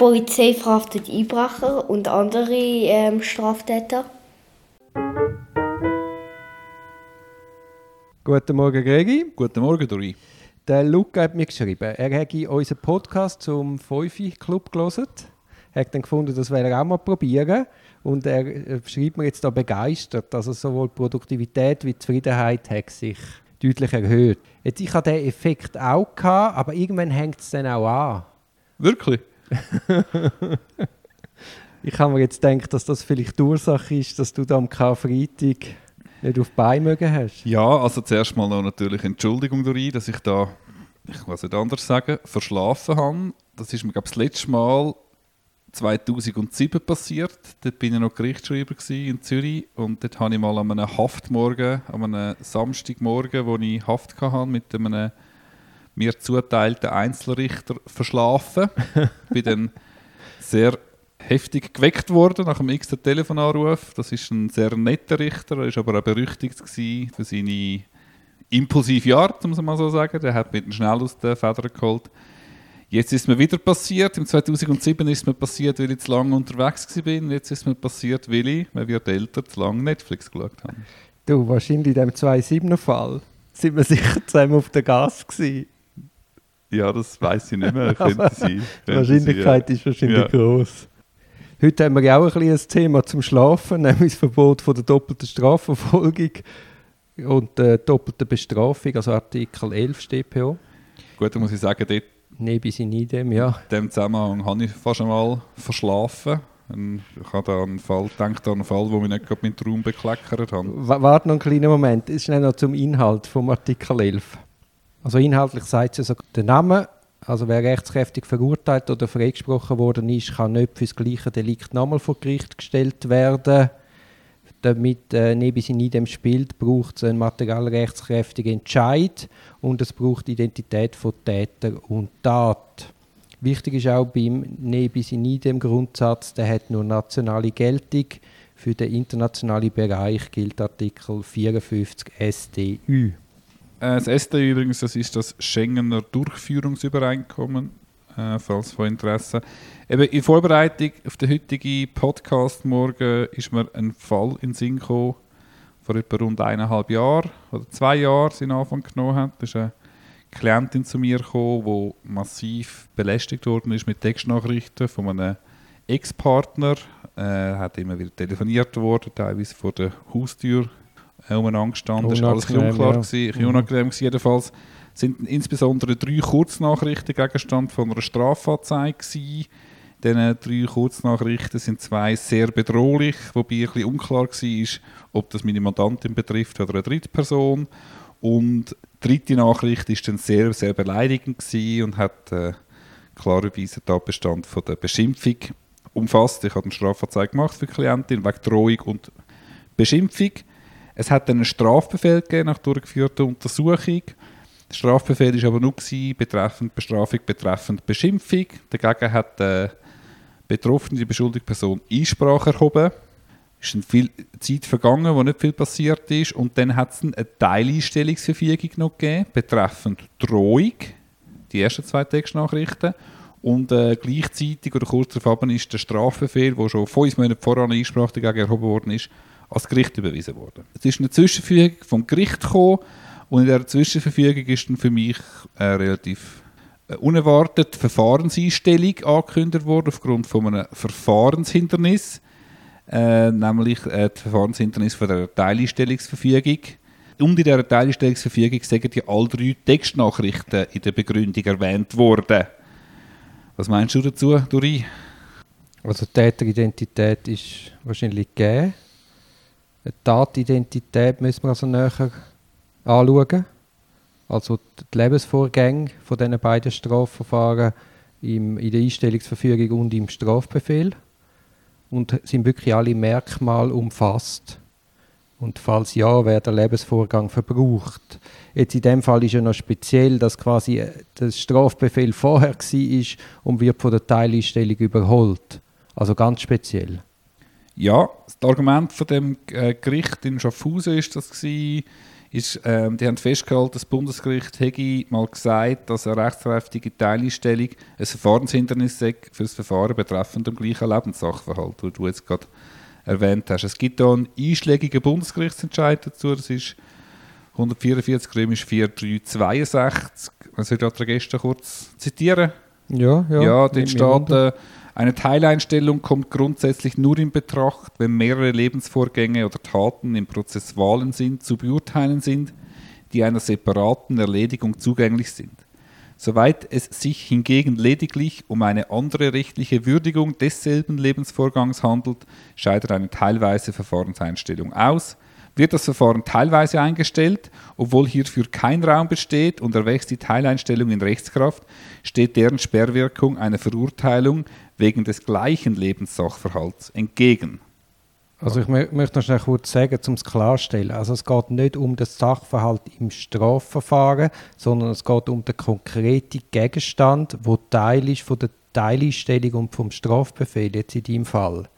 Polizei verhaftet Einbrecher und andere ähm, Straftäter. Guten Morgen, Gregi. Guten Morgen, Dori. Der Luca hat mir geschrieben, er hätte unseren Podcast zum Fünfi Club gelesen. Er hat dann gefunden, das wäre er auch mal probieren. Und er äh, schreibt mir jetzt da begeistert, also sowohl Produktivität wie Zufriedenheit hat sich deutlich erhöht. Jetzt, ich hatte diesen Effekt auch, gehabt, aber irgendwann hängt es dann auch an. Wirklich? ich habe mir jetzt gedacht, dass das vielleicht die Ursache ist, dass du da am Karfreitag nicht auf die mögen hast. Ja, also zuerst mal noch natürlich Entschuldigung, Dori, dass ich da, ich weiß nicht anders sagen, verschlafen habe. Das ist mir, glaube ich, das letzte Mal 2007 passiert. Dort bin ich noch Gerichtsschreiber in Zürich und dort habe ich mal an einem Haftmorgen, an einem Samstagmorgen, wo ich Haft hatte, mit einem mir zuteilten Einzelrichter verschlafen. bin dann sehr heftig geweckt worden nach dem x Telefonanruf. Das ist ein sehr netter Richter, er war aber auch berüchtigt für seine impulsive Art, muss man mal so sagen. Der hat mich schnell aus den Federn geholt. Jetzt ist mir wieder passiert, im 2007 ist mir passiert, weil ich zu lange unterwegs war. Jetzt ist mir passiert, weil ich, wenn wir älter, zu lange Netflix geschaut haben. Du, wahrscheinlich in dem 2.7er-Fall sind wir sicher zusammen auf der Gas gewesen. Ja, das weiß ich nicht mehr. Sein. Die Wahrscheinlichkeit ja. ist wahrscheinlich ja. groß. Heute haben wir ja auch ein, ein Thema zum Schlafen, nämlich das Verbot von der doppelten Strafverfolgung und der doppelten Bestrafung, also Artikel 11 StPO. Gut, da muss ich sagen, dort Nein, bis in dem, ja. In dem Zusammenhang habe ich fast einmal verschlafen. Ich habe da einen Fall, denke an einen Fall, wo mich nicht gerade mit Raum bekleckert hat. Warte noch einen kleinen Moment. Es ist noch zum Inhalt vom Artikel 11. Also inhaltlich sagt es also, der Name, also wer rechtskräftig verurteilt oder freigesprochen worden ist, kann nicht für das gleiche Delikt nochmal vor Gericht gestellt werden damit äh, neben in dem spielt, braucht es einen materialrechtskräftigen Entscheid und es braucht Identität von Täter und Tat. Wichtig ist auch beim Nebis in dem Grundsatz, der hat nur nationale Geltung. Für den internationalen Bereich gilt Artikel 54 SDÜ. Äh, das SDÜ übrigens, das ist das Schengener Durchführungsübereinkommen äh, falls von Interesse. Eben in Vorbereitung auf den heutigen Podcast morgen ist mir ein Fall in den Sinn gekommen, vor etwa rund eineinhalb Jahren oder zwei Jahren in Anfang genommen hat. Da ist eine Klientin zu mir gekommen, die massiv belästigt worden ist mit Textnachrichten von einem Ex-Partner. Er äh, hat immer wieder telefoniert worden, teilweise vor der Haustür umeinander gestanden. Das war alles unklar, ja. gewesen, unangenehm mhm. jedenfalls sind insbesondere drei Kurznachrichten Gegenstand von einer Strafanzeige gewesen. Diese drei Kurznachrichten sind zwei sehr bedrohlich, wobei ein bisschen unklar war, ob das meine Mandantin betrifft oder eine Drittperson. Und die dritte Nachricht war dann sehr, sehr beleidigend und hat äh, klarerweise den Tatbestand von der Beschimpfung umfasst. Ich habe eine Strafanzeige gemacht für die Klientin wegen Drohung und Beschimpfung. Es hat dann einen Strafbefehl gegeben nach durchgeführter Untersuchung der Strafbefehl war aber nur gewesen, betreffend Bestrafung, betreffend Beschimpfung. Dagegen hat die betroffene, die beschuldigte Person Einsprache erhoben. Es ist viel Zeit vergangen, wo nicht viel passiert ist. Und dann hat es eine Teileinstellungsverfügung noch gegeben, betreffend Drohung, die ersten zwei Textnachrichten. Und äh, gleichzeitig oder kurz darauf ist der Strafbefehl, der schon fünf Monate voran eine Einsprache dagegen erhoben worden ist, als Gericht überwiesen worden. Es ist eine Zwischenverfügung vom Gericht gekommen, und in der Zwischenverfügung ist dann für mich eine relativ äh, unerwartet Verfahrenseinstellung angekündigt worden aufgrund von einem Verfahrenshindernis, äh, nämlich äh, das Verfahrenshindernis von der Teileinstellungsverfügung. Und in dieser Teileinstellungsverfügung sind ja alle drei Textnachrichten in der Begründung erwähnt worden. Was meinst du dazu, Duri? Also die Täteridentität ist wahrscheinlich gegeben. Eine Tatidentität müssen wir also näher anschauen. Also die Lebensvorgänge von diesen beiden Strafverfahren im, in der Einstellungsverfügung und im Strafbefehl. Und sind wirklich alle Merkmale umfasst. Und falls ja, wäre der Lebensvorgang verbraucht. Jetzt in dem Fall ist ja noch speziell, dass quasi äh, der Strafbefehl vorher war und wird von der Teileinstellung überholt. Also ganz speziell. Ja, das Argument von dem äh, Gericht in Schaffhausen ist das gewesen, ist, ähm, die haben festgehalten, das Bundesgericht hätte mal gesagt, dass eine rechtskräftige Teileinstellung ein Verfahrenshindernis sei für das Verfahren betreffend dem gleichen Lebenssachverhalt, den du jetzt gerade erwähnt hast. Es gibt da einen einschlägigen Bundesgerichtsentscheid dazu, das ist 144 römisch 4362. Was ich gerade gestern kurz zitieren? Ja, ja. Ja, dort steht, äh, eine Teileinstellung kommt grundsätzlich nur in Betracht, wenn mehrere Lebensvorgänge oder Taten im prozessualen Sinn zu beurteilen sind, die einer separaten Erledigung zugänglich sind. Soweit es sich hingegen lediglich um eine andere rechtliche Würdigung desselben Lebensvorgangs handelt, scheidet eine teilweise Verfahrenseinstellung aus. Wird das Verfahren teilweise eingestellt, obwohl hierfür kein Raum besteht und erwächst die Teileinstellung in Rechtskraft, steht deren Sperrwirkung einer Verurteilung wegen des gleichen Lebenssachverhalts entgegen. Also ich mö möchte noch schnell kurz sagen, um es klarstellen. Also es geht nicht um den Sachverhalt im Strafverfahren, sondern es geht um den konkreten Gegenstand, wo Teil ist von der Teileinstellung und vom Strafbefehl jetzt in deinem Fall.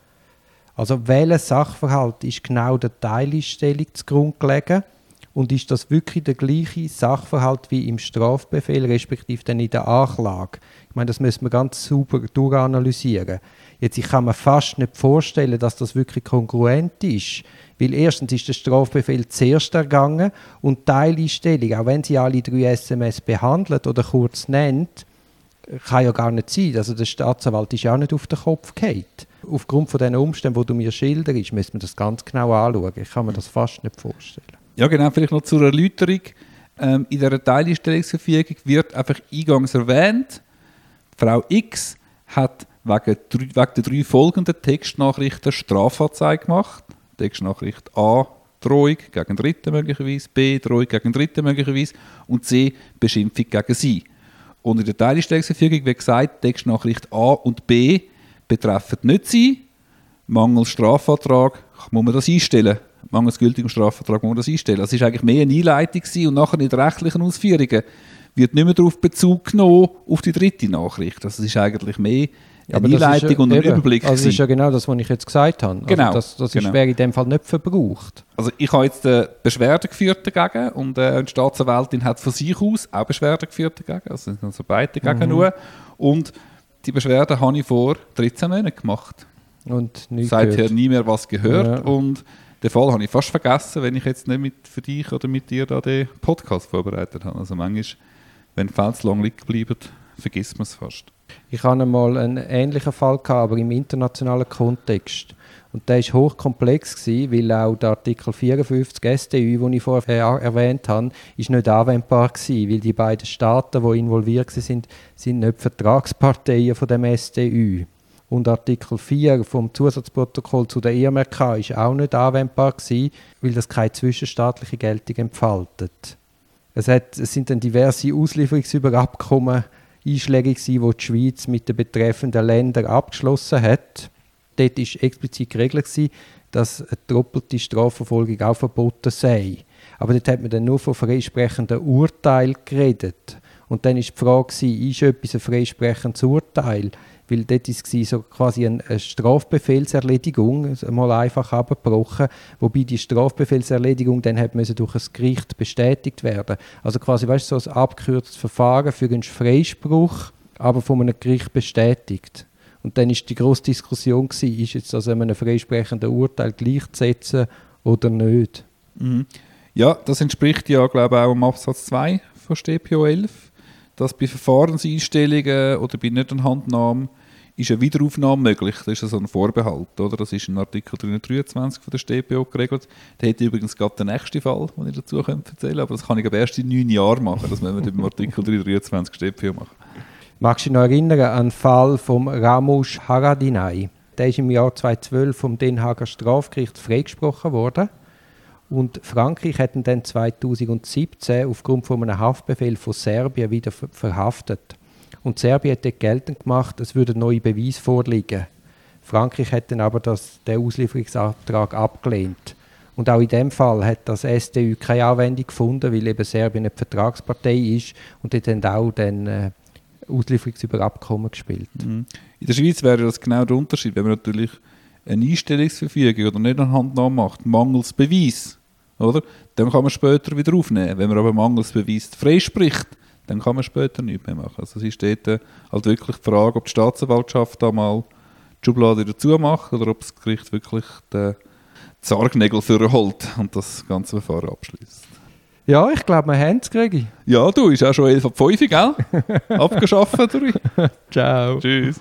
Also welcher Sachverhalt ist genau der Teileinstellung zugrunde gelegen und ist das wirklich der gleiche Sachverhalt wie im Strafbefehl respektive dann in der Anklage? Ich meine, das müssen wir ganz sauber durchanalysieren. Jetzt, ich kann mir fast nicht vorstellen, dass das wirklich kongruent ist. Weil erstens ist der Strafbefehl zuerst ergangen und die Teileinstellung, auch wenn sie alle drei SMS behandelt oder kurz nennt, kann ja gar nicht sein. Also der Staatsanwalt ist ja auch nicht auf den Kopf gefallen. Aufgrund von den Umständen, die du mir schilderst, müssen wir das ganz genau anschauen. Ich kann mir das fast nicht vorstellen. Ja, genau, vielleicht noch zur Erläuterung. Ähm, in dieser Teileinstellungsverfügung wird einfach eingangs erwähnt, Frau X hat wegen, wegen der drei folgenden Textnachrichten Strafanzeige gemacht. Textnachricht A, Drohung gegen Dritten möglicherweise, B, Drohung gegen Dritten möglicherweise und C, Beschimpfung gegen sie. Und in der Teilstellungsverfügung wird gesagt, Textnachricht A und B betreffen nicht sie. Mangels Strafantrag muss man das einstellen. Mangels gültigem Strafvertrag muss man das einstellen. Das war eigentlich mehr eine Einleitung und nachher in den rechtlichen Ausführungen wird nicht mehr darauf Bezug genommen auf die dritte Nachricht. Das ist eigentlich mehr Ja, eine Einleitung ist ja, und ein eben, Überblick. Also das ist ja genau das, was ich jetzt gesagt habe. Genau, Also das das ist, genau. wäre in dem Fall nicht verbraucht. Also ich habe jetzt äh, Beschwerde geführt dagegen und äh, die Staatsanwältin hat von sich aus auch Beschwerde geführt dagegen, also es sind also beide dagegen nur. Und die Beschwerde habe ich vor 13 Monaten gemacht. Und nichts Seither gehört. nie mehr was gehört Ja. und den Fall habe ich fast vergessen, wenn ich jetzt nicht mit für dich oder mit dir da den Podcast vorbereitet habe. Also manchmal, wenn Fälle zu lang liegen bleiben, vergisst man es fast. Ich hatte einmal einen ähnlichen Fall, gehabt, aber im internationalen Kontext. Und der war hochkomplex, gewesen, weil auch der Artikel 54 StÜ, den ich vorher er- erwähnt habe, ist nicht anwendbar gewesen, weil die beiden Staaten, die involviert waren, sind nicht Vertragsparteien von dem StÜ. Und Artikel 4 vom Zusatzprotokoll zu der EMRK ist auch nicht anwendbar gewesen, weil das keine zwischenstaatliche Geltung entfaltet. Es, hat, es sind dann diverse Auslieferungsüberabkommen einschlägig die die Schweiz mit den betreffenden Ländern abgeschlossen hat. Dort ist explizit geregelt, dass eine doppelte Strafverfolgung auch verboten sei. Aber dort hat man dann nur von freisprechenden Urteil geredet. Und dann ist die Frage, gewesen, ist etwas ein freisprechendes Urteil? Weil dort war so quasi eine, Strafbefehlserledigung, mal einfach abgebrochen, wobei die Strafbefehlserledigung dann hat durch ein Gericht bestätigt werden. Also quasi, weißt du, so ein abgekürztes Verfahren für einen Freispruch, aber von einem Gericht bestätigt. Und dann ist die grosse Diskussion gewesen, ist jetzt das einem freisprechenden Urteil gleichzusetzen oder nicht? Mhm. Ja, das entspricht ja, glaube ich, auch dem Absatz 2 von StPO 11, dass bei Verfahrenseinstellungen oder bei Nichtanhandnahme ist eine Wiederaufnahme möglich. Das ist so ein Vorbehalt, oder? Das ist in Artikel 323 von der StPO geregelt. Der hätte übrigens gerade den nächsten Fall, den ich dazu könnte erzählen aber das kann ich aber erst in neun Jahren machen. Das müssen wir beim Artikel 323 StPO machen. Magst du dich noch erinnern an den Fall von Ramush Haradinaj? Der ist im Jahr 2012 vom Den Haager Strafgericht freigesprochen worden. Und Frankreich hat ihn dann 2017 aufgrund von einem Haftbefehl von Serbien wieder ver verhaftet. Und Serbien hat dort geltend gemacht, es würde neue Beweis vorliegen. Frankreich hat dann aber das, den Auslieferungsantrag abgelehnt. Und auch in dem Fall hat das SDU keine Anwendung gefunden, weil eben Serbien nicht Vertragspartei ist und dort haben auch dann äh, Auslieferungsüberabkommen gespielt. Mhm. In der Schweiz wäre das genau der Unterschied, wenn man natürlich eine Einstellungsverfügung oder nicht Handnahme macht, mangels Beweis, oder? Dann kann man später wieder aufnehmen. Wenn man aber mangels Beweis freispricht, dann kann man später nichts mehr machen. Also es ist dort äh, halt wirklich die Frage, ob die Staatsanwaltschaft da mal die Schublade dazu macht oder ob das Gericht wirklich den Zargnägel holt und das ganze Verfahren abschließt. Ja, ich glaube, wir haben es, Gregi. Ja, du, ist auch schon 11 ab 5, gell? Abgeschafft durch. Ciao. Tschüss.